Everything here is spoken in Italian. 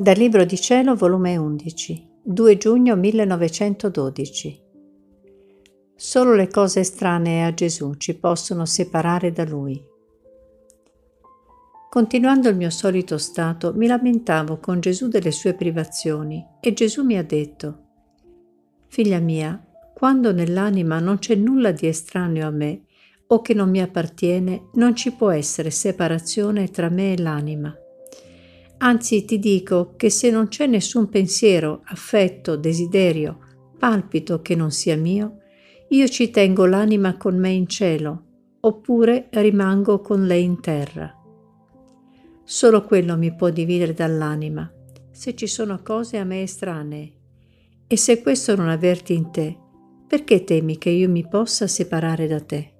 Dal Libro di Cielo, volume 11, 2 giugno 1912. Solo le cose estranee a Gesù ci possono separare da Lui. Continuando il mio solito stato, mi lamentavo con Gesù delle sue privazioni e Gesù mi ha detto, Figlia mia, quando nell'anima non c'è nulla di estraneo a me o che non mi appartiene, non ci può essere separazione tra me e l'anima. Anzi ti dico che se non c'è nessun pensiero, affetto, desiderio, palpito che non sia mio, io ci tengo l'anima con me in cielo, oppure rimango con lei in terra. Solo quello mi può dividere dall'anima, se ci sono cose a me estranee. E se questo non avverti in te, perché temi che io mi possa separare da te?